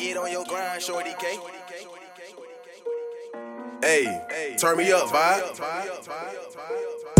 Get on your grind, shorty K. Hey, turn me up, vibe.